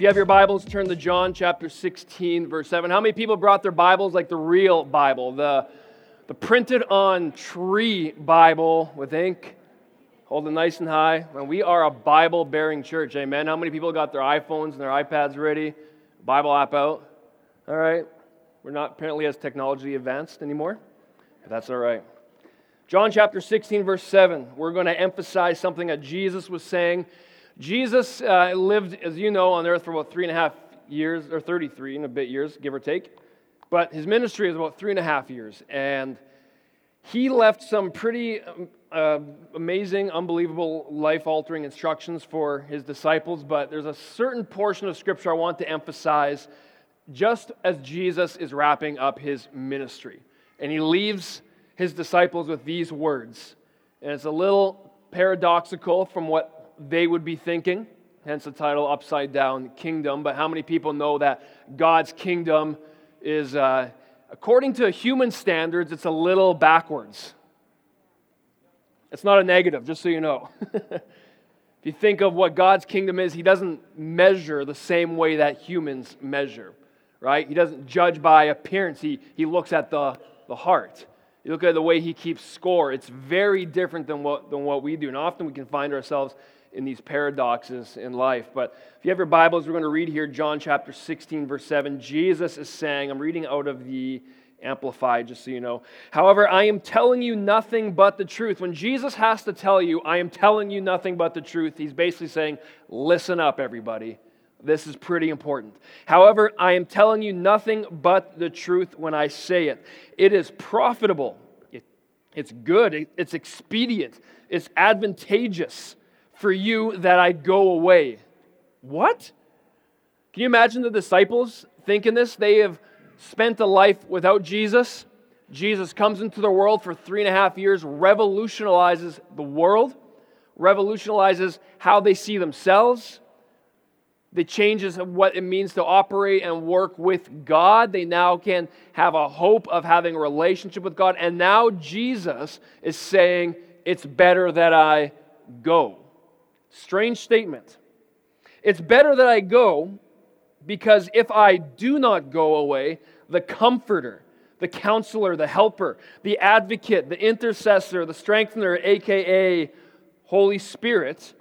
If you have your Bibles, turn to John chapter 16, verse 7. How many people brought their Bibles like the real Bible, the, the printed on tree Bible with ink? Hold it nice and high. And we are a Bible bearing church, amen. How many people got their iPhones and their iPads ready? Bible app out? All right. We're not apparently as technology advanced anymore, but that's all right. John chapter 16, verse 7. We're going to emphasize something that Jesus was saying Jesus uh, lived, as you know, on earth for about three and a half years, or 33 and a bit years, give or take. But his ministry is about three and a half years. And he left some pretty um, uh, amazing, unbelievable, life altering instructions for his disciples. But there's a certain portion of scripture I want to emphasize just as Jesus is wrapping up his ministry. And he leaves his disciples with these words. And it's a little paradoxical from what they would be thinking, hence the title Upside Down Kingdom. But how many people know that God's kingdom is, uh, according to human standards, it's a little backwards? It's not a negative, just so you know. if you think of what God's kingdom is, He doesn't measure the same way that humans measure, right? He doesn't judge by appearance, He, he looks at the, the heart. You look at the way He keeps score, it's very different than what, than what we do. And often we can find ourselves in these paradoxes in life. But if you have your Bibles, we're going to read here John chapter 16, verse 7. Jesus is saying, I'm reading out of the Amplified, just so you know. However, I am telling you nothing but the truth. When Jesus has to tell you, I am telling you nothing but the truth, he's basically saying, Listen up, everybody. This is pretty important. However, I am telling you nothing but the truth when I say it. It is profitable, it, it's good, it's expedient, it's advantageous for you that I go away. What? Can you imagine the disciples thinking this? They have spent a life without Jesus. Jesus comes into the world for three and a half years, revolutionizes the world, revolutionizes how they see themselves. It changes of what it means to operate and work with God. They now can have a hope of having a relationship with God. And now Jesus is saying, It's better that I go. Strange statement. It's better that I go because if I do not go away, the comforter, the counselor, the helper, the advocate, the intercessor, the strengthener, aka Holy Spirit,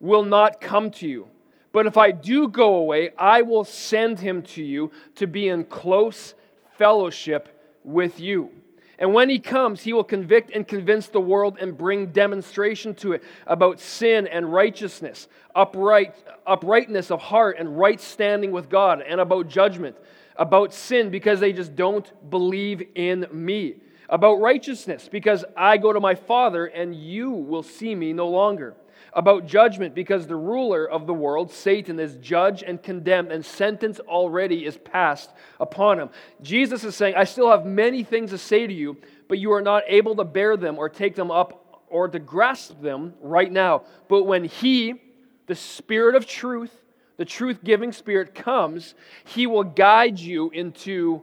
will not come to you. But if I do go away, I will send him to you to be in close fellowship with you. And when he comes, he will convict and convince the world and bring demonstration to it about sin and righteousness, upright, uprightness of heart and right standing with God, and about judgment, about sin because they just don't believe in me, about righteousness because I go to my Father and you will see me no longer about judgment because the ruler of the world, Satan, is judged and condemned, and sentence already is passed upon him. Jesus is saying, I still have many things to say to you, but you are not able to bear them or take them up or to grasp them right now. But when He, the Spirit of truth, the truth giving Spirit, comes, He will guide you into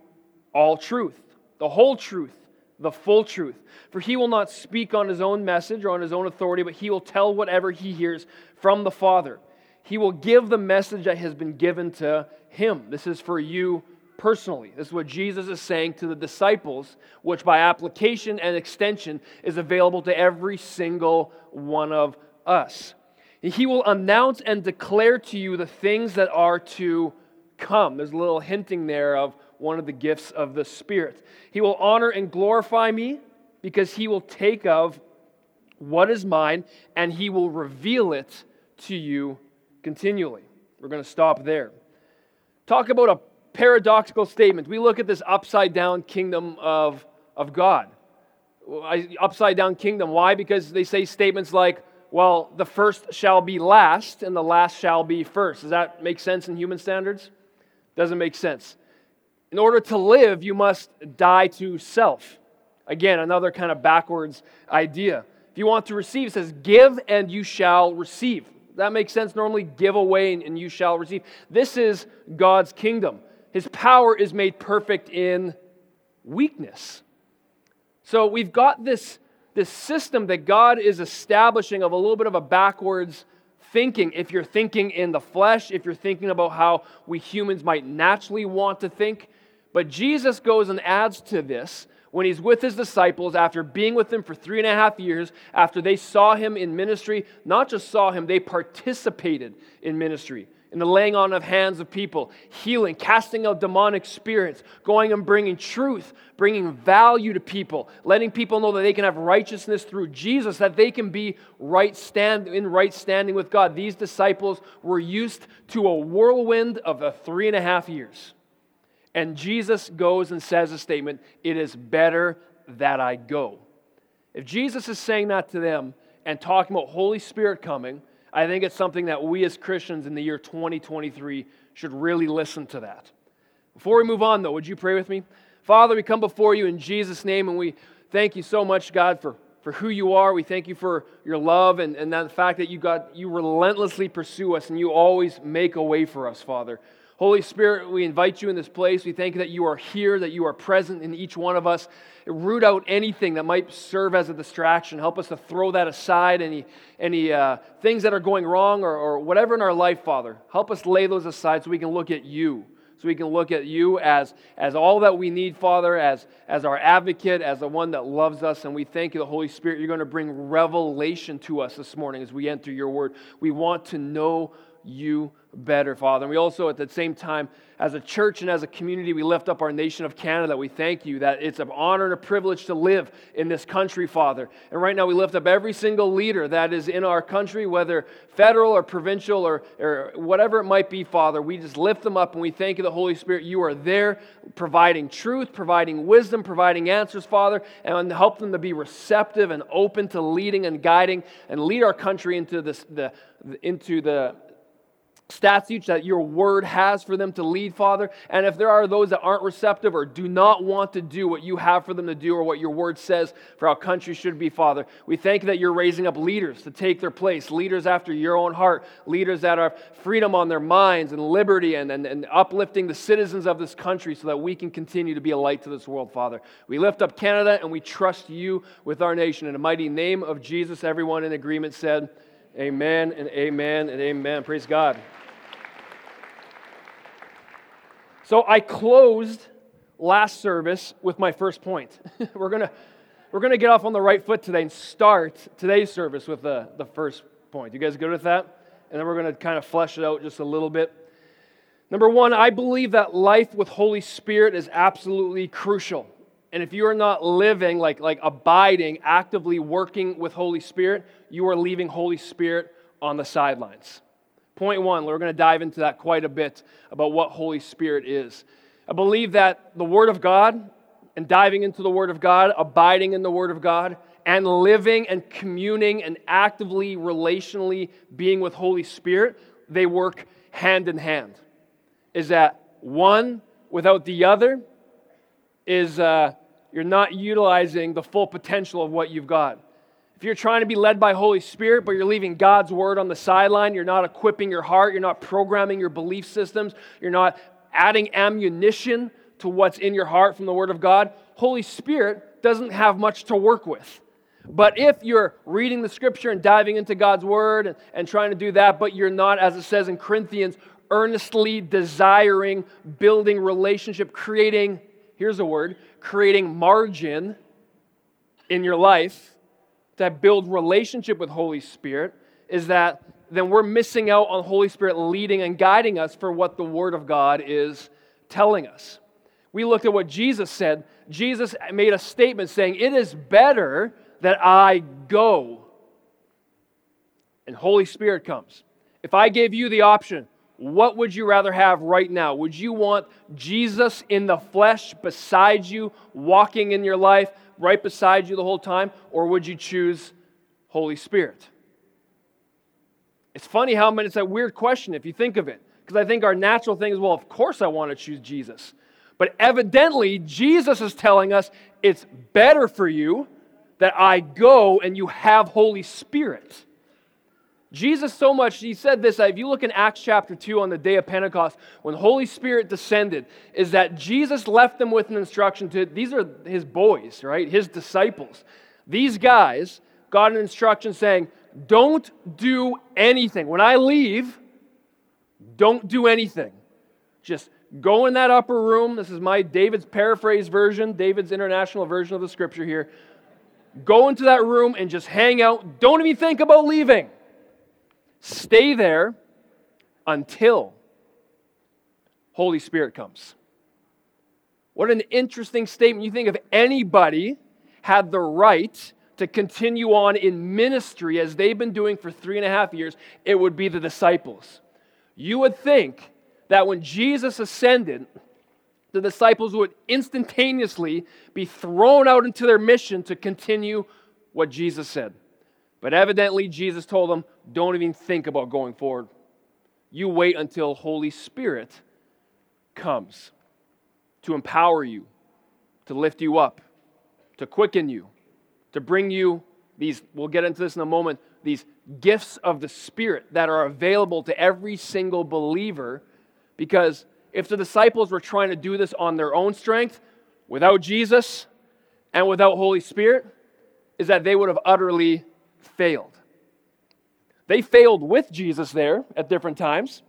all truth, the whole truth the full truth. For he will not speak on his own message or on his own authority, but he will tell whatever he hears from the Father. He will give the message that has been given to him. This is for you personally. This is what Jesus is saying to the disciples, which by application and extension is available to every single one of us. He will announce and declare to you the things that are to come. There's a little hinting there of one of the gifts of the Spirit. He will honor and glorify me because he will take of what is mine and he will reveal it to you continually. We're going to stop there. Talk about a paradoxical statement. We look at this upside down kingdom of, of God. Upside down kingdom. Why? Because they say statements like, well, the first shall be last and the last shall be first. Does that make sense in human standards? Doesn't make sense. In order to live, you must die to self. Again, another kind of backwards idea. If you want to receive, it says, Give and you shall receive. That makes sense. Normally, give away and you shall receive. This is God's kingdom. His power is made perfect in weakness. So we've got this, this system that God is establishing of a little bit of a backwards thinking. If you're thinking in the flesh, if you're thinking about how we humans might naturally want to think. But Jesus goes and adds to this when he's with his disciples after being with them for three and a half years, after they saw him in ministry, not just saw him, they participated in ministry, in the laying on of hands of people, healing, casting out demonic spirits, going and bringing truth, bringing value to people, letting people know that they can have righteousness through Jesus, that they can be right stand in right standing with God. These disciples were used to a whirlwind of a three and a half years. And Jesus goes and says a statement It is better that I go. If Jesus is saying that to them and talking about Holy Spirit coming, I think it's something that we as Christians in the year 2023 should really listen to that. Before we move on, though, would you pray with me? Father, we come before you in Jesus' name and we thank you so much, God, for, for who you are. We thank you for your love and, and the fact that you, got, you relentlessly pursue us and you always make a way for us, Father. Holy Spirit, we invite you in this place. We thank you that you are here, that you are present in each one of us. Root out anything that might serve as a distraction. Help us to throw that aside, any, any uh, things that are going wrong or, or whatever in our life, Father. Help us lay those aside so we can look at you so we can look at you as, as all that we need, Father, as, as our advocate, as the one that loves us. And we thank you, the Holy Spirit, you're going to bring revelation to us this morning as we enter your word. We want to know you better, Father. And we also, at the same time, as a church and as a community, we lift up our nation of Canada. We thank you that it's an honor and a privilege to live in this country, Father. And right now, we lift up every single leader that is in our country, whether federal or provincial or, or whatever it might be, Father. We just lift them up and we thank you, the Holy Spirit. You are there providing truth, providing wisdom, providing answers, Father, and help them to be receptive and open to leading and guiding and lead our country into this, the, into the statutes that your word has for them to lead, Father. And if there are those that aren't receptive or do not want to do what you have for them to do or what your word says for our country should be, Father, we thank you that you're raising up leaders to take their place, leaders after your own heart, leaders that are freedom on their minds and liberty and, and, and uplifting the citizens of this country so that we can continue to be a light to this world, Father. We lift up Canada and we trust you with our nation. In the mighty name of Jesus, everyone in agreement said, Amen and amen and amen. Praise God. So I closed last service with my first point. we're going to we're going to get off on the right foot today and start today's service with the, the first point. You guys good with that? And then we're going to kind of flesh it out just a little bit. Number one, I believe that life with Holy Spirit is absolutely crucial. And if you are not living, like, like abiding, actively working with Holy Spirit, you are leaving Holy Spirit on the sidelines. Point one, we're going to dive into that quite a bit about what Holy Spirit is. I believe that the Word of God and diving into the Word of God, abiding in the Word of God, and living and communing and actively, relationally being with Holy Spirit, they work hand in hand. Is that one without the other is uh, you're not utilizing the full potential of what you've got. If you're trying to be led by Holy Spirit, but you're leaving God's word on the sideline, you're not equipping your heart, you're not programming your belief systems, you're not adding ammunition to what's in your heart from the word of God, Holy Spirit doesn't have much to work with. But if you're reading the scripture and diving into God's word and, and trying to do that, but you're not, as it says in Corinthians, earnestly desiring, building relationship, creating, here's a word, creating margin in your life, that build relationship with Holy Spirit is that then we're missing out on Holy Spirit leading and guiding us for what the Word of God is telling us. We looked at what Jesus said. Jesus made a statement saying, It is better that I go. And Holy Spirit comes. If I gave you the option, what would you rather have right now? Would you want Jesus in the flesh beside you, walking in your life? right beside you the whole time, or would you choose Holy Spirit? It's funny how many, it's a weird question if you think of it. Because I think our natural thing is, well, of course I want to choose Jesus. But evidently, Jesus is telling us it's better for you that I go and you have Holy Spirit. Jesus, so much, he said this. If you look in Acts chapter 2 on the day of Pentecost, when the Holy Spirit descended, is that Jesus left them with an instruction to these are his boys, right? His disciples. These guys got an instruction saying, Don't do anything. When I leave, don't do anything. Just go in that upper room. This is my David's paraphrase version, David's international version of the scripture here. Go into that room and just hang out. Don't even think about leaving. Stay there until Holy Spirit comes. What an interesting statement. You think if anybody had the right to continue on in ministry as they've been doing for three and a half years, it would be the disciples. You would think that when Jesus ascended, the disciples would instantaneously be thrown out into their mission to continue what Jesus said. But evidently, Jesus told them, don't even think about going forward. You wait until Holy Spirit comes to empower you, to lift you up, to quicken you, to bring you these, we'll get into this in a moment, these gifts of the Spirit that are available to every single believer. Because if the disciples were trying to do this on their own strength, without Jesus and without Holy Spirit, is that they would have utterly failed. They failed with Jesus there at different times,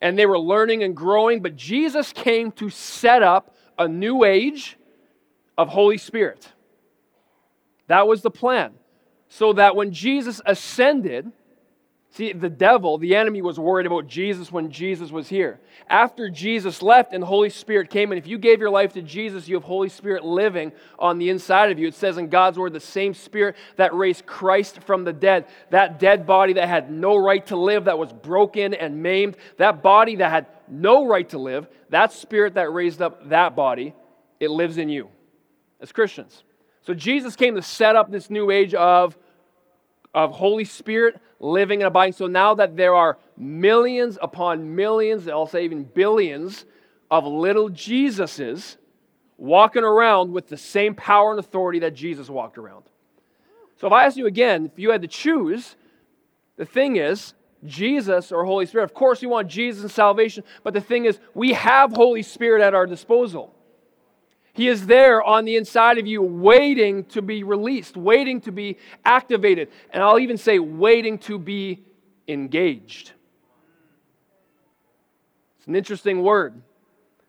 and they were learning and growing, but Jesus came to set up a new age of Holy Spirit. That was the plan. So that when Jesus ascended, See, the devil, the enemy, was worried about Jesus when Jesus was here. After Jesus left and the Holy Spirit came, and if you gave your life to Jesus, you have Holy Spirit living on the inside of you. It says in God's word, the same Spirit that raised Christ from the dead, that dead body that had no right to live, that was broken and maimed, that body that had no right to live, that Spirit that raised up that body, it lives in you as Christians. So Jesus came to set up this new age of, of Holy Spirit living and abiding. So now that there are millions upon millions, I'll say even billions of little Jesuses walking around with the same power and authority that Jesus walked around. So if I ask you again, if you had to choose, the thing is, Jesus or Holy Spirit. Of course, we want Jesus and salvation, but the thing is, we have Holy Spirit at our disposal. He is there on the inside of you, waiting to be released, waiting to be activated. And I'll even say, waiting to be engaged. It's an interesting word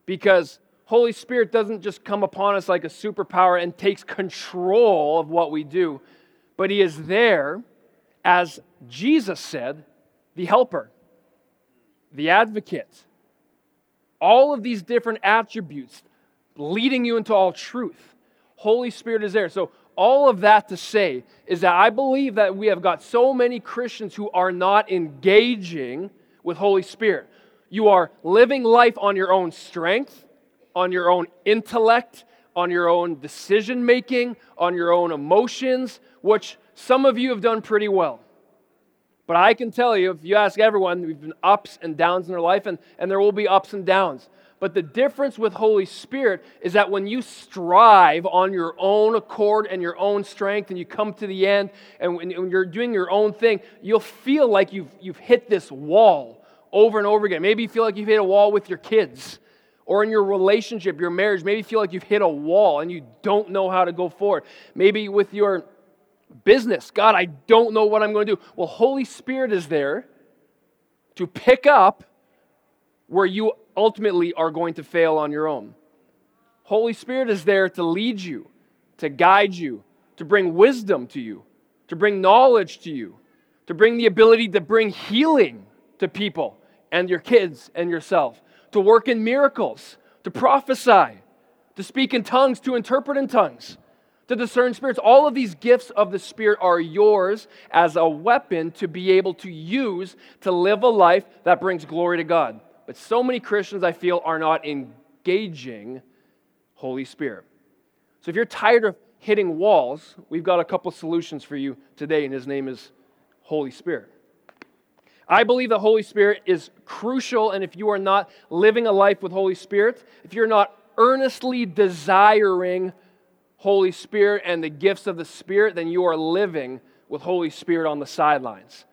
because Holy Spirit doesn't just come upon us like a superpower and takes control of what we do, but He is there, as Jesus said, the helper, the advocate. All of these different attributes leading you into all truth. Holy Spirit is there. So, all of that to say is that I believe that we have got so many Christians who are not engaging with Holy Spirit. You are living life on your own strength, on your own intellect, on your own decision making, on your own emotions, which some of you have done pretty well. But I can tell you, if you ask everyone, we've been ups and downs in their life, and, and there will be ups and downs. But the difference with Holy Spirit is that when you strive on your own accord and your own strength and you come to the end and when, you're doing your own thing, you'll feel like you've, you've hit this wall over and over again. Maybe you feel like you've hit a wall with your kids or in your relationship, your marriage. Maybe you feel like you've hit a wall and you don't know how to go forward. Maybe with your business, God, I don't know what I'm going to do. Well, Holy Spirit is there to pick up where you ultimately are going to fail on your own. Holy Spirit is there to lead you, to guide you, to bring wisdom to you, to bring knowledge to you, to bring the ability to bring healing to people and your kids and yourself, to work in miracles, to prophesy, to speak in tongues, to interpret in tongues, to discern spirits. All of these gifts of the Spirit are yours as a weapon to be able to use to live a life that brings glory to God. But so many Christians, I feel, are not engaging Holy Spirit. So if you're tired of hitting walls, we've got a couple solutions for you today, and his name is Holy Spirit. I believe the Holy Spirit is crucial, and if you are not living a life with Holy Spirit, if you're not earnestly desiring Holy Spirit and the gifts of the Spirit, then you are living with Holy Spirit on the sidelines.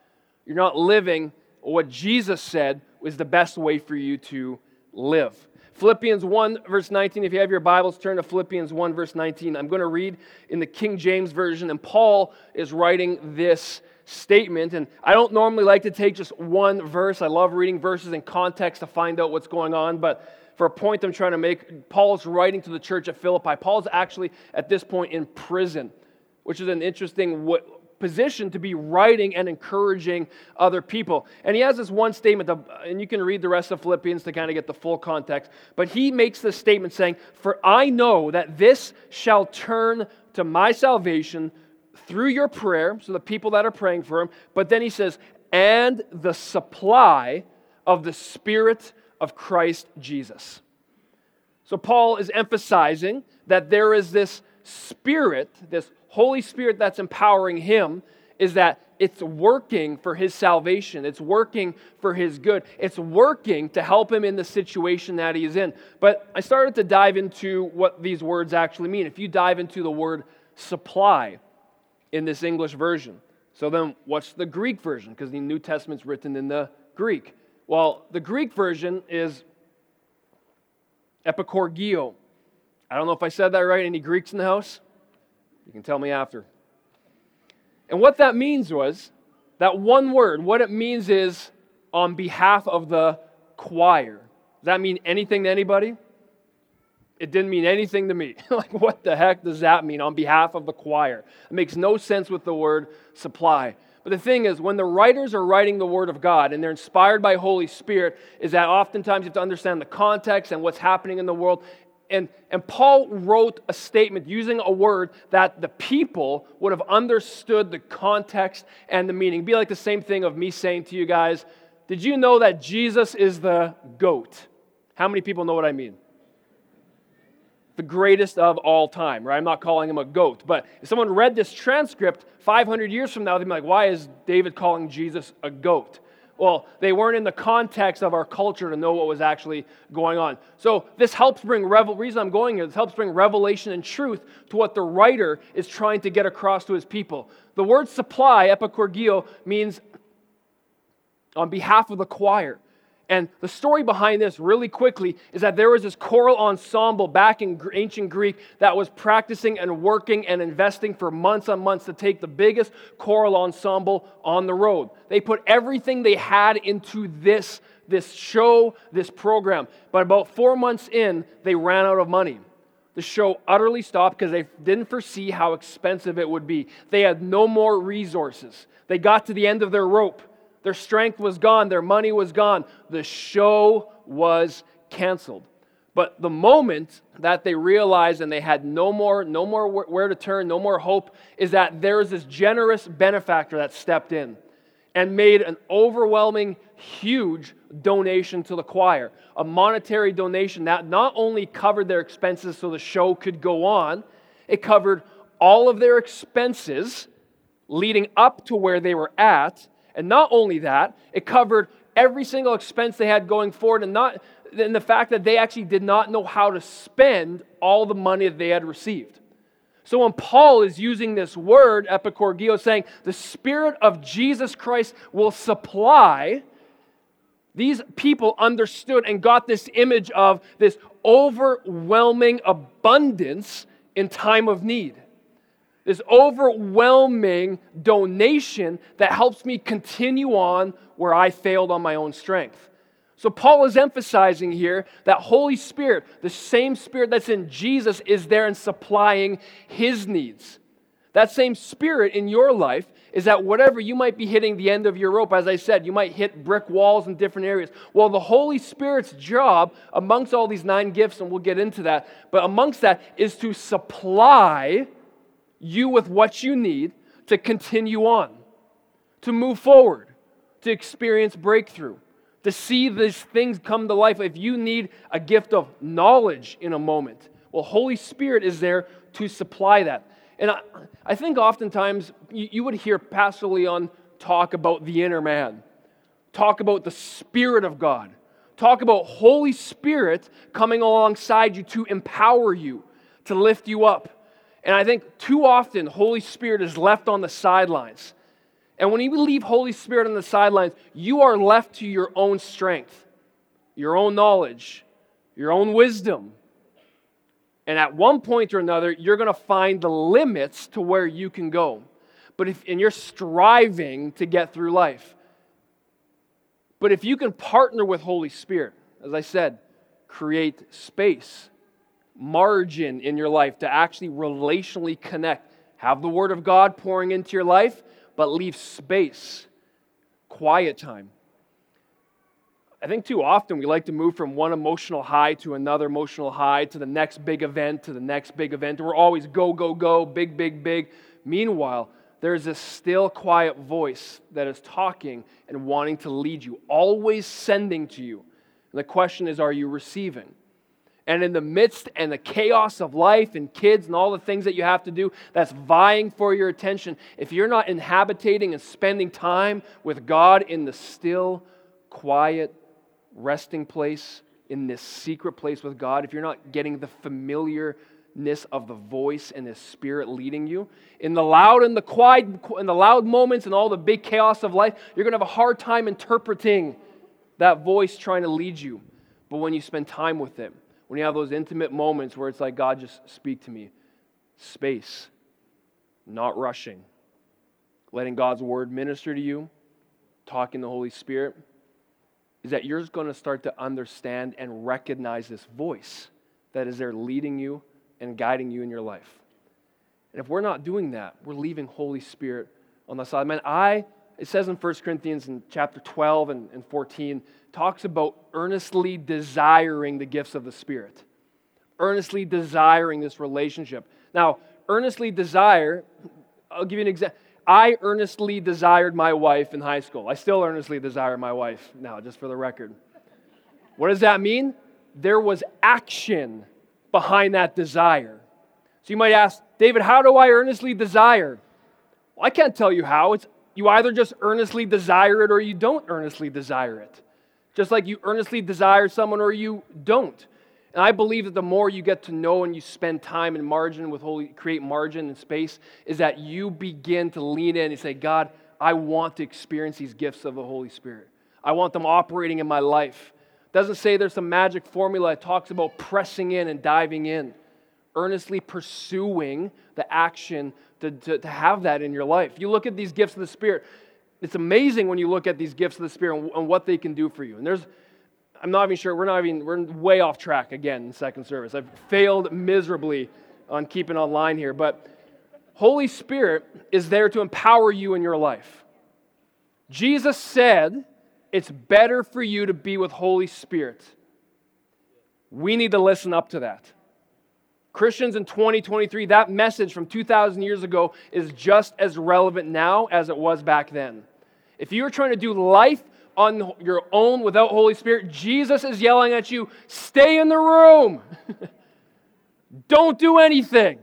You're not living what Jesus said was the best way for you to live. Philippians 1, verse 19. If you have your Bibles, turn to Philippians 1, verse 19. I'm going to read in the King James Version, and Paul is writing this statement. And I don't normally like to take just one verse. I love reading verses in context to find out what's going on, but for a point I'm trying to make, Paul's writing to the church at Philippi. Paul's actually at this point in prison, which is an interesting position to be writing and encouraging other people. And he has this one statement, and you can read the rest of Philippians to kind of get the full context. But he makes this statement saying, For I know that this shall turn to my salvation through your prayer, so the people that are praying for him. But then he says, and the supply of the Spirit of Christ Jesus. So Paul is emphasizing that there is this Spirit, this Holy Spirit that's empowering him is that it's working for his salvation. It's working for his good. It's working to help him in the situation that he is in. But I started to dive into what these words actually mean. If you dive into the word supply in this English version, so then what's the Greek version? Because the New Testament's written in the Greek. Well, the Greek version is epikorgio. I don't know if I said that right. Any Greeks in the house? You can tell me after. And what that means was that one word, what it means is on behalf of the choir. Does that mean anything to anybody? It didn't mean anything to me. like, what the heck does that mean on behalf of the choir? It makes no sense with the word supply. But the thing is, when the writers are writing the Word of God and they're inspired by Holy Spirit, is that oftentimes you have to understand the context and what's happening in the world and, and Paul wrote a statement using a word that the people would have understood the context and the meaning. It'd be like the same thing of me saying to you guys, Did you know that Jesus is the goat? How many people know what I mean? The greatest of all time, right? I'm not calling him a goat, but if someone read this transcript 500 years from now, they'd be like, Why is David calling Jesus a goat? Well, they weren't in the context of our culture to know what was actually going on. So this helps bring revel. Reason I'm going here. This helps bring revelation and truth to what the writer is trying to get across to his people. The word supply, epikorgio, means on behalf of the choir. And the story behind this, really quickly, is that there was this choral ensemble back in ancient Greek that was practicing and working and investing for months on months to take the biggest choral ensemble on the road. They put everything they had into this, this show, this program. But about four months in, they ran out of money. The show utterly stopped because they didn't foresee how expensive it would be. They had no more resources. They got to the end of their rope their strength was gone, their money was gone. The show was canceled. But the moment that they realized and they had no more, no more where to turn, no more hope, is that there was this generous benefactor that stepped in and made an overwhelming, huge donation to the choir. A monetary donation that not only covered their expenses so the show could go on, it covered all of their expenses leading up to where they were at and not only that, it covered every single expense they had going forward and not and the fact that they actually did not know how to spend all the money that they had received. So when Paul is using this word, epikorgio, saying the Spirit of Jesus Christ will supply, these people understood and got this image of this overwhelming abundance in time of need this overwhelming donation that helps me continue on where I failed on my own strength. So, Paul is emphasizing here that Holy Spirit, the same Spirit that's in Jesus, is there and supplying his needs. That same Spirit in your life is that whatever you might be hitting the end of your rope, as I said, you might hit brick walls in different areas. Well, the Holy Spirit's job, amongst all these nine gifts, and we'll get into that, but amongst that is to supply you with what you need to continue on, to move forward, to experience breakthrough, to see these things come to life. If you need a gift of knowledge in a moment, well, Holy Spirit is there to supply that. And I, I think oftentimes you, you would hear Pastor Leon talk about the inner man. talk about the Spirit of God. Talk about Holy Spirit coming alongside you to empower you, to lift you up. And I think too often, Holy Spirit is left on the sidelines. And when you leave Holy Spirit on the sidelines, you are left to your own strength, your own knowledge, your own wisdom. And at one point or another, you're going to find the limits to where you can go. But if, and you're striving to get through life. But if you can partner with Holy Spirit, as I said, create space, margin in your life to actually relationally connect. Have the Word of God pouring into your life, but leave space, quiet time. I think too often we like to move from one emotional high to another emotional high to the next big event to the next big event. We're always go, go, go, big, big, big. Meanwhile, there's this still, quiet voice that is talking and wanting to lead you, always sending to you. And the question is, are you receiving? And in the midst and the chaos of life and kids and all the things that you have to do that's vying for your attention, if you're not inhabiting and spending time with God in the still, quiet, resting place, in this secret place with God, if you're not getting the familiarness of the voice and the spirit leading you in the loud and the quiet in the loud moments and all the big chaos of life you're going to have a hard time interpreting that voice trying to lead you. But when you spend time with him when you have those intimate moments where it's like god just speak to me. Space. Not rushing. Letting god's word minister to you. Talking the holy spirit. Is that you're going to start to understand and recognize this voice that is there leading you and guiding you in your life. And if we're not doing that, we're leaving Holy Spirit on the side. Man, I, it says in 1 Corinthians in chapter 12 and, and 14, talks about earnestly desiring the gifts of the Spirit. Earnestly desiring this relationship. Now, earnestly desire, I'll give you an example. I earnestly desired my wife in high school. I still earnestly desire my wife now, just for the record. What does that mean? There was action behind that desire. So you might ask, David, how do I earnestly desire? Well, I can't tell you how. It's you either just earnestly desire it or you don't earnestly desire it. Just like you earnestly desire someone or you don't. And I believe that the more you get to know and you spend time and margin with Holy, create margin and space, is that you begin to lean in and say, God, I want to experience these gifts of the Holy Spirit. I want them operating in my life doesn't say there's some magic formula. It talks about pressing in and diving in, earnestly pursuing the action to, to, to have that in your life. You look at these gifts of the Spirit, it's amazing when you look at these gifts of the Spirit and, what they can do for you. And there's, I'm not even sure, we're not even, we're way off track again in second service. I've failed miserably on keeping online here, but Holy Spirit is there to empower you in your life. Jesus said, it's better for you to be with Holy Spirit. We need to listen up to that. Christians in 2023, that message from 2,000 years ago is just as relevant now as it was back then. If you're trying to do life on your own without Holy Spirit, Jesus is yelling at you stay in the room, don't do anything.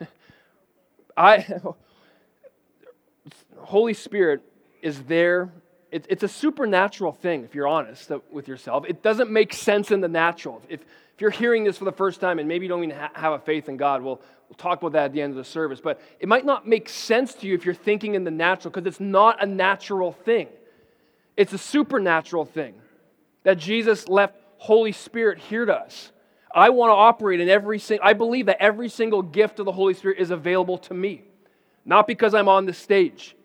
I, Holy Spirit is there. It, it's a supernatural thing, if you're honest with yourself. It doesn't make sense in the natural. If, if you're hearing this for the first time and maybe you don't even ha- have a faith in God, we'll, we'll talk about that at the end of the service. But it might not make sense to you if you're thinking in the natural because it's not a natural thing. It's a supernatural thing that Jesus left Holy Spirit here to us. I want to operate in every single, I believe that every single gift of the Holy Spirit is available to me. Not because I'm on the stage,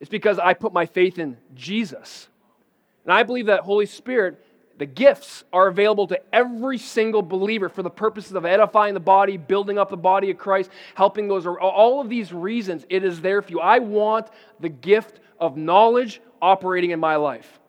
it's because I put my faith in Jesus. And I believe that Holy Spirit, the gifts are available to every single believer for the purposes of edifying the body, building up the body of Christ, helping those, all of these reasons, it is there for you. I want the gift of knowledge operating in my life.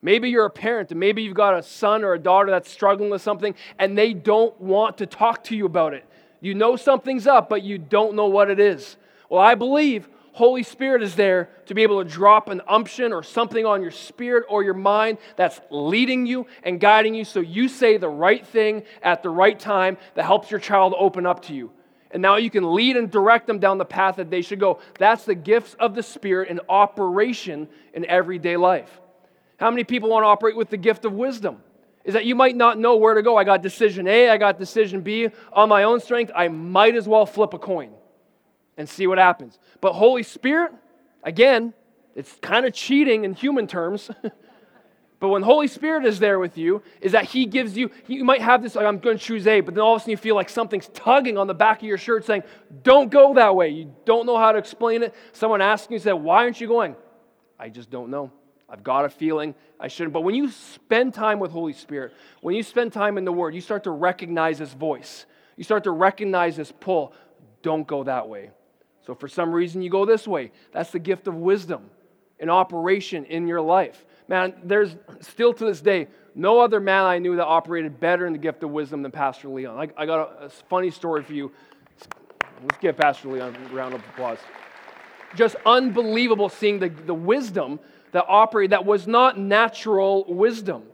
Maybe you're a parent and maybe you've got a son or a daughter that's struggling with something and they don't want to talk to you about it. You know something's up, but you don't know what it is. Well, I believe Holy Spirit is there to be able to drop an unction or something on your spirit or your mind that's leading you and guiding you so you say the right thing at the right time that helps your child open up to you. And now you can lead and direct them down the path that they should go. That's the gifts of the Spirit in operation in everyday life. How many people want to operate with the gift of wisdom? Is that you might not know where to go. I got decision A, I got decision B. On my own strength, I might as well flip a coin and see what happens. But Holy Spirit, again, it's kind of cheating in human terms. But when Holy Spirit is there with you, is that He gives you, you might have this, like, I'm going to choose A, but then all of a sudden you feel like something's tugging on the back of your shirt saying, don't go that way. You don't know how to explain it. Someone asking you, said, why aren't you going? I just don't know. I've got a feeling I shouldn't. But when you spend time with Holy Spirit, when you spend time in the Word, you start to recognize His voice. You start to recognize His pull. Don't go that way. So for some reason you go this way. That's the gift of wisdom in operation in your life. Man, there's still to this day no other man I knew that operated better in the gift of wisdom than Pastor Leon. I, I got a, a, funny story for you. Let's give Pastor Leon a round of applause. Just unbelievable seeing the, the wisdom that operated that was not natural wisdom.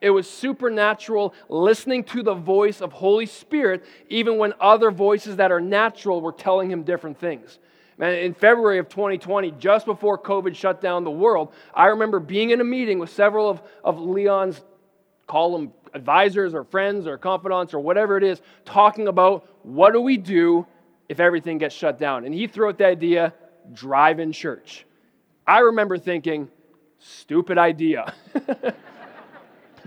It was supernatural, listening to the voice of Holy Spirit, even when other voices that are natural were telling him different things. Man, in February of 2020, just before COVID shut down the world, I remember being in a meeting with several of, of Leon's, call them advisors or friends or confidants or whatever it is, talking about what do we do if everything gets shut down. And he threw out the idea drive in church. I remember thinking, stupid idea.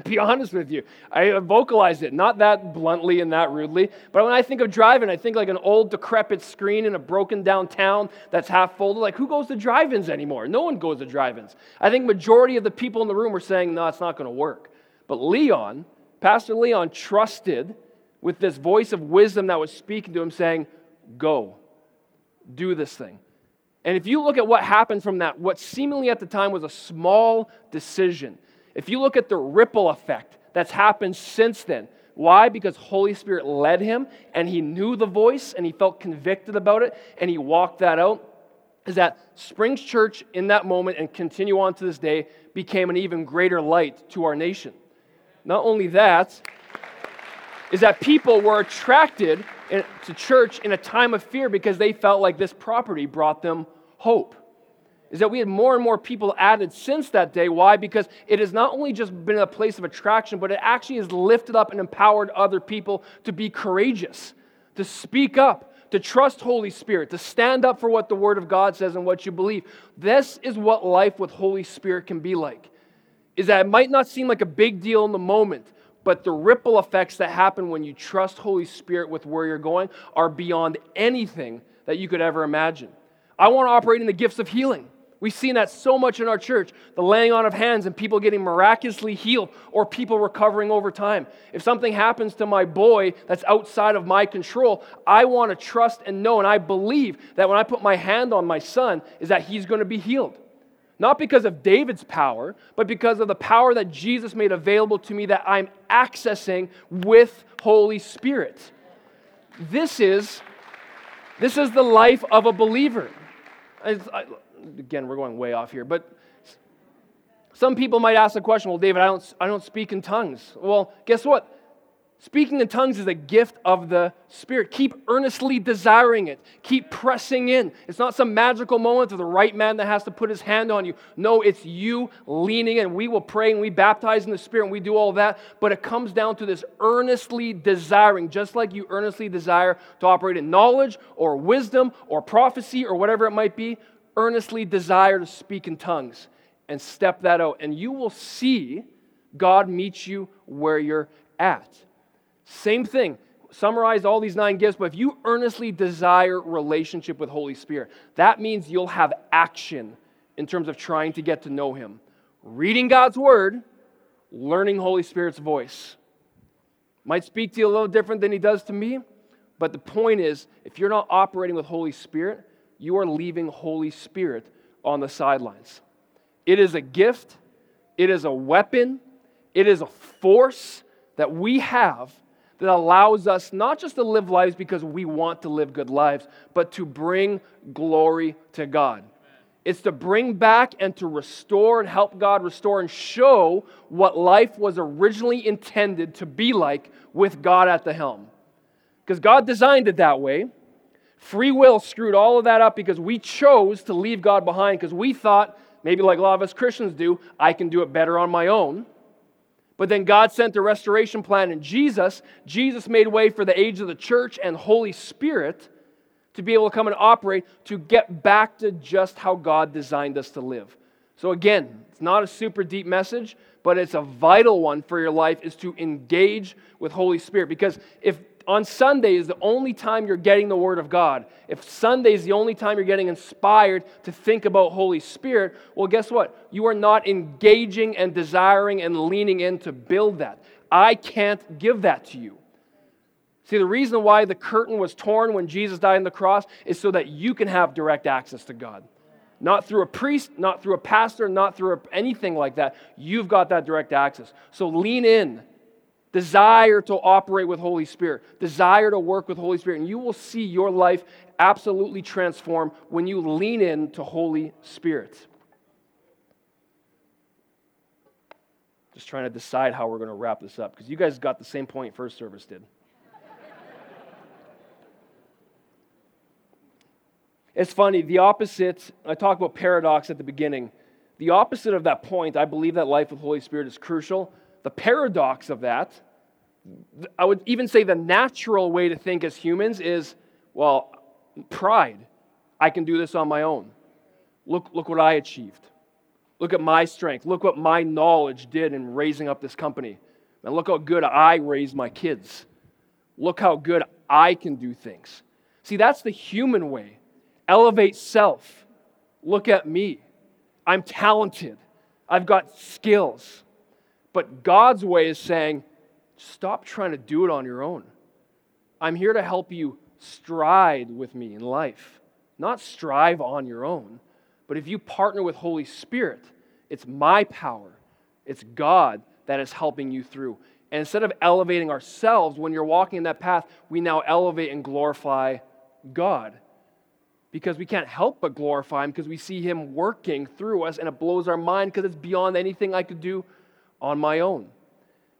be honest with you. I vocalized it, not that bluntly and that rudely, but when I think of driving, I think like an old decrepit screen in a broken down town that's half folded. Like, who goes to drive ins anymore? No one goes to drive ins. I think majority of the people in the room were saying, no, it's not going to work. But Leon, Pastor Leon, trusted with this voice of wisdom that was speaking to him, saying, go, do this thing. And if you look at what happened from that, what seemingly at the time was a small decision, if you look at the ripple effect that's happened since then, why? Because Holy Spirit led him and he knew the voice and he felt convicted about it and he walked that out. Is that Springs Church in that moment and continue on to this day became an even greater light to our nation. Not only that, is that people were attracted to church in a time of fear because they felt like this property brought them hope is that we had more and more people added since that day. Why? Because it has not only just been a place of attraction, but it actually has lifted up and empowered other people to be courageous, to speak up, to trust Holy Spirit, to stand up for what the Word of God says and what you believe. This is what life with Holy Spirit can be like. Is that it might not seem like a big deal in the moment, but the ripple effects that happen when you trust Holy Spirit with where you're going are beyond anything that you could ever imagine. I want to operate in the gifts of healing. We've seen that so much in our church the laying on of hands and people getting miraculously healed or people recovering over time. If something happens to my boy that's outside of my control, I want to trust and know and I believe that when I put my hand on my son, is that he's going to be healed. Not because of David's power, but because of the power that Jesus made available to me that I'm accessing with Holy Spirit. This is, this is the life of a believer. I, again, we're going way off here, but some people might ask the question, well, David, I don't, I don't speak in tongues. Well, guess what? Speaking in tongues is a gift of the Spirit. Keep earnestly desiring it. Keep pressing in. It's not some magical moment of the right man that has to put his hand on you. No, it's you leaning in. We will pray and we baptize in the Spirit and we do all that, but it comes down to this earnestly desiring, just like you earnestly desire to operate in knowledge or wisdom or prophecy or whatever it might be earnestly desire to speak in tongues and step that out, and you will see God meet you where you're at. Same thing. Summarize all these nine gifts, but if you earnestly desire relationship with Holy Spirit, that means you'll have action in terms of trying to get to know Him. Reading God's Word, learning Holy Spirit's voice. Might speak to you a little different than He does to me, but the point is, if you're not operating with Holy Spirit, you are leaving Holy Spirit on the sidelines. It is a gift, it is a weapon, it is a force that we have that allows us not just to live lives because we want to live good lives, but to bring glory to God. It's to bring back and to restore and help God restore and show what life was originally intended to be like with God at the helm. Because God designed it that way. Free will screwed all of that up because we chose to leave God behind because we thought, maybe like a lot of us Christians do, I can do it better on my own. But then God sent the restoration plan in Jesus. Jesus made way for the age of the church and Holy Spirit to be able to come and operate to get back to just how God designed us to live. So again, it's not a super deep message, but it's a vital one for your life is to engage with Holy Spirit because if on Sunday is the only time you're getting the Word of God, if Sunday is the only time you're getting inspired to think about Holy Spirit, well, guess what? You are not engaging and desiring and leaning in to build that. I can't give that to you. See, the reason why the curtain was torn when Jesus died on the cross is so that you can have direct access to God. Not through a priest, not through a pastor, not through anything like that. You've got that direct access. So lean in. Desire to operate with Holy Spirit. Desire to work with Holy Spirit. And you will see your life absolutely transform when you lean in to Holy Spirit. Just trying to decide how we're going to wrap this up because you guys got the same point first service did. It's funny, the opposite, I talked about paradox at the beginning. The opposite of that point, I believe that life with Holy Spirit is crucial. The paradox of that, I would even say the natural way to think as humans is, well, pride. I can do this on my own. Look, look what I achieved. Look at my strength. Look what my knowledge did in raising up this company. And look how good I raised my kids. Look how good I can do things. See, that's the human way. Elevate self. Look at me. I'm talented. I've got skills. But God's way is saying, stop trying to do it on your own. I'm here to help you stride with me in life, not strive on your own. But if you partner with Holy Spirit, it's my power, it's God that is helping you through. And instead of elevating ourselves when you're walking in that path, we now elevate and glorify God because we can't help but glorify Him because we see Him working through us and it blows our mind because it's beyond anything I could do on my own.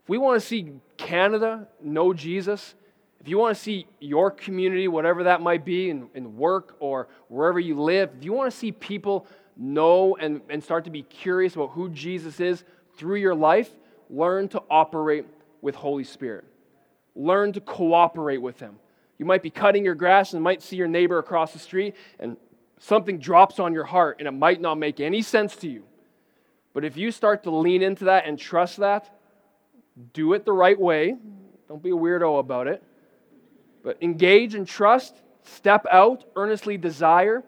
If we want to see Canada know Jesus, if you want to see your community, whatever that might be, in, in work or wherever you live, if you want to see people know and, and start to be curious about who Jesus is through your life, learn to operate with Holy Spirit. Learn to cooperate with Him. You might be cutting your grass and might see your neighbor across the street, and something drops on your heart, and it might not make any sense to you. But if you start to lean into that and trust that, do it the right way. Don't be a weirdo about it. But engage and trust, step out, earnestly desire.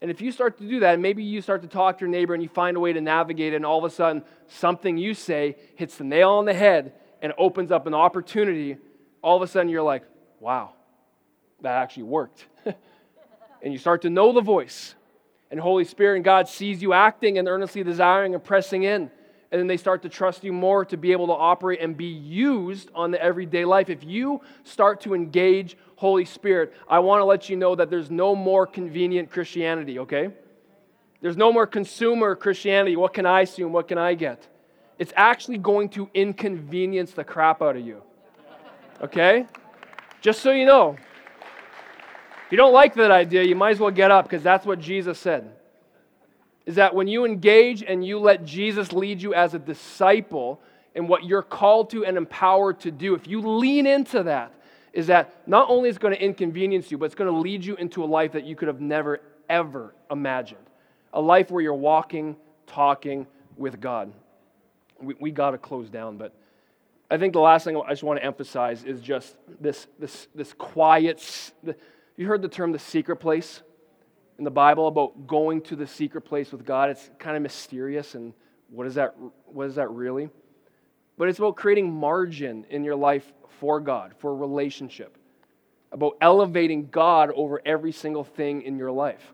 And if you start to do that, maybe you start to talk to your neighbor and you find a way to navigate it, and all of a sudden something you say hits the nail on the head and opens up an opportunity, all of a sudden you're like, wow, that actually worked. and you start to know the voice. And Holy Spirit and God sees you acting and earnestly desiring and pressing in. And then they start to trust you more to be able to operate and be used on the everyday life. If you start to engage Holy Spirit, I want to let you know that there's no more convenient Christianity, okay? There's no more consumer Christianity. What can I and what can I get? It's actually going to inconvenience the crap out of you, okay? Just so you know. If you don't like that idea, you might as well get up because that's what Jesus said. Is that when you engage and you let Jesus lead you as a disciple in what you're called to and empowered to do, if you lean into that, is that not only is going to inconvenience you, but it's going to lead you into a life that you could have never, ever imagined. A life where you're walking, talking with God. We, we got to close down, but I think the last thing I just want to emphasize is just this, this, this quiet, you heard the term the secret place in the Bible about going to the secret place with God? It's kind of mysterious, and what is that, what is that really? But it's about creating margin in your life for God, for relationship, about elevating God over every single thing in your life.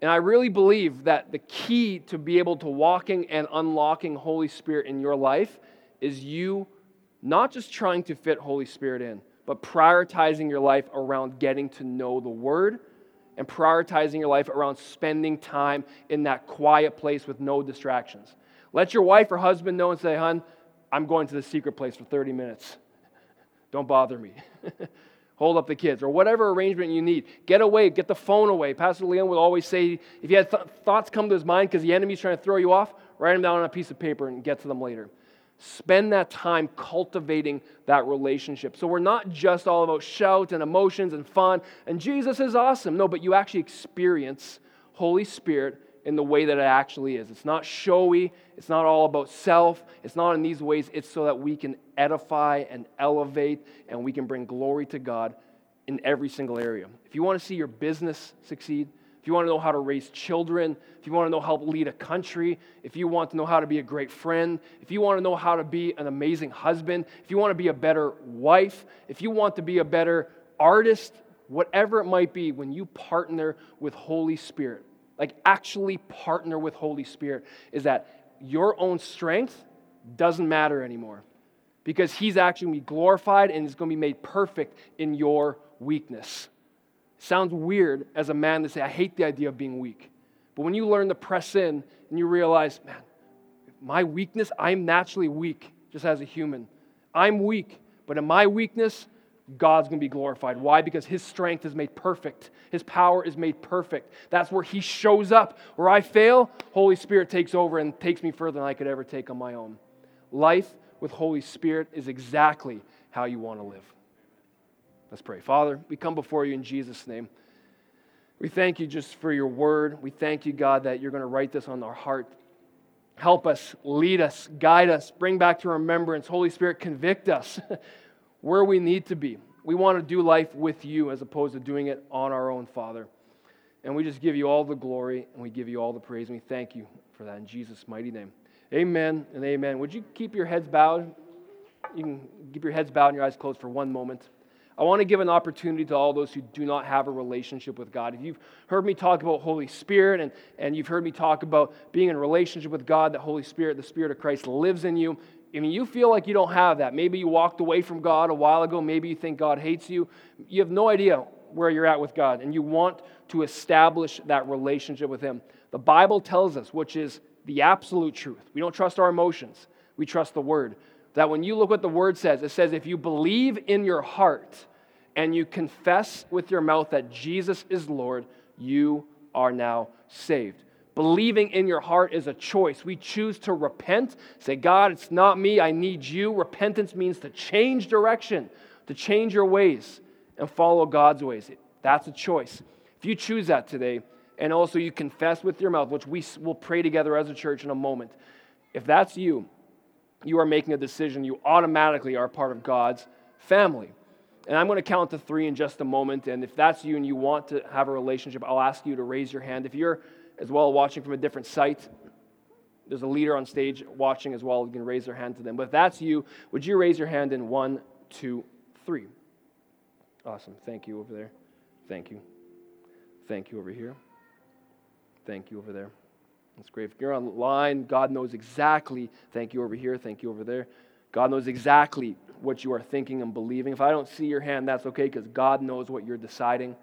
And I really believe that the key to be able to walking and unlocking Holy Spirit in your life is you not just trying to fit Holy Spirit in, but prioritizing your life around getting to know the Word and prioritizing your life around spending time in that quiet place with no distractions. Let your wife or husband know and say, Hun, I'm going to the secret place for 30 minutes. Don't bother me. hold up the kids, or whatever arrangement you need. Get away, get the phone away. Pastor Leon would always say if you had th- thoughts come to his mind because the enemy's trying to throw you off, write them down on a piece of paper and get to them later. Spend that time cultivating that relationship. So we're not just all about shout and emotions and fun, and Jesus is awesome. No, but you actually experience Holy Spirit in the way that it actually is. It's not showy, it's not all about self, it's not in these ways. It's so that we can edify and elevate and we can bring glory to God in every single area. If you want to see your business succeed, if you want to know how to raise children, if you want to know how to lead a country, if you want to know how to be a great friend, if you want to know how to be an amazing husband, if you want to be a better wife, if you want to be a better artist, whatever it might be, when you partner with Holy Spirit, like actually partner with Holy Spirit, is that your own strength doesn't matter anymore because He's actually going to be glorified and is going to be made perfect in your weakness. Sounds weird as a man to say, I hate the idea of being weak. But when you learn to press in and you realize, man, my weakness, I'm naturally weak just as a human. I'm weak, but in my weakness, God's going to be glorified. Why? Because His strength is made perfect. His power is made perfect. That's where He shows up. Where I fail, Holy Spirit takes over and takes me further than I could ever take on my own. Life with Holy Spirit is exactly how you want to live. Let's pray. Father, we come before you in Jesus' name. We thank you just for your word. We thank you, God, that you're going to write this on our heart. Help us, lead us, guide us, bring back to remembrance. Holy Spirit, convict us where we need to be. We want to do life with you as opposed to doing it on our own, Father. And we just give you all the glory and we give you all the praise. And we thank you for that in Jesus' mighty name. Amen and amen. Would you keep your heads bowed? You can keep your heads bowed and your eyes closed for one moment. I want to give an opportunity to all those who do not have a relationship with God. If you've heard me talk about Holy Spirit and, and you've heard me talk about being in a relationship with God, the Holy Spirit, the Spirit of Christ lives in you, I mean, you feel like you don't have that. Maybe you walked away from God a while ago. Maybe you think God hates you. You have no idea where you're at with God, and you want to establish that relationship with Him. The Bible tells us, which is the absolute truth. We don't trust our emotions, we trust the Word. That when you look what the Word says, it says, if you believe in your heart and you confess with your mouth that Jesus is Lord, you are now saved. Believing in your heart is a choice. We choose to repent, say, God, it's not me, I need you. Repentance means to change direction, to change your ways and follow God's ways. That's a choice. If you choose that today, and also you confess with your mouth, which we will pray together as a church in a moment, if that's you, you are making a decision. You automatically are part of God's family. And I'm going to count to three in just a moment. And if that's you and you want to have a relationship, I'll ask you to raise your hand. If you're as well watching from a different site. There's a leader on stage watching as well. You can raise their hand to them. But if that's you, would you raise your hand in one, two, three? Awesome. Thank you over there. Thank you. Thank you over here. Thank you over there. That's great. If you're online, God knows exactly. Thank you over here. Thank you over there. God knows exactly what you are thinking and believing. If I don't see your hand, that's okay because God knows what you're deciding.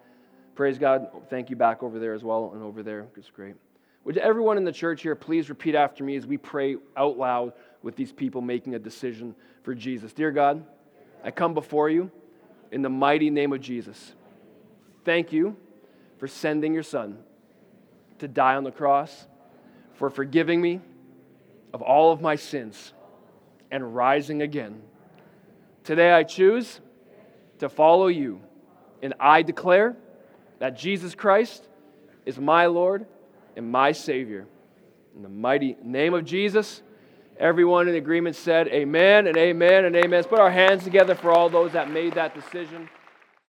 Praise God. Thank you back over there as well and over there. It's great. Would everyone in the church here please repeat after me as we pray out loud with these people making a decision for Jesus? Dear God, I come before you in the mighty name of Jesus. Thank you for sending your son to die on the cross, for forgiving me of all of my sins and rising again. Today I choose to follow you, and I declare that Jesus Christ is my Lord and my Savior. In the mighty name of Jesus, everyone in agreement said, Amen and amen and amen. Let's put our hands together for all those that made that decision.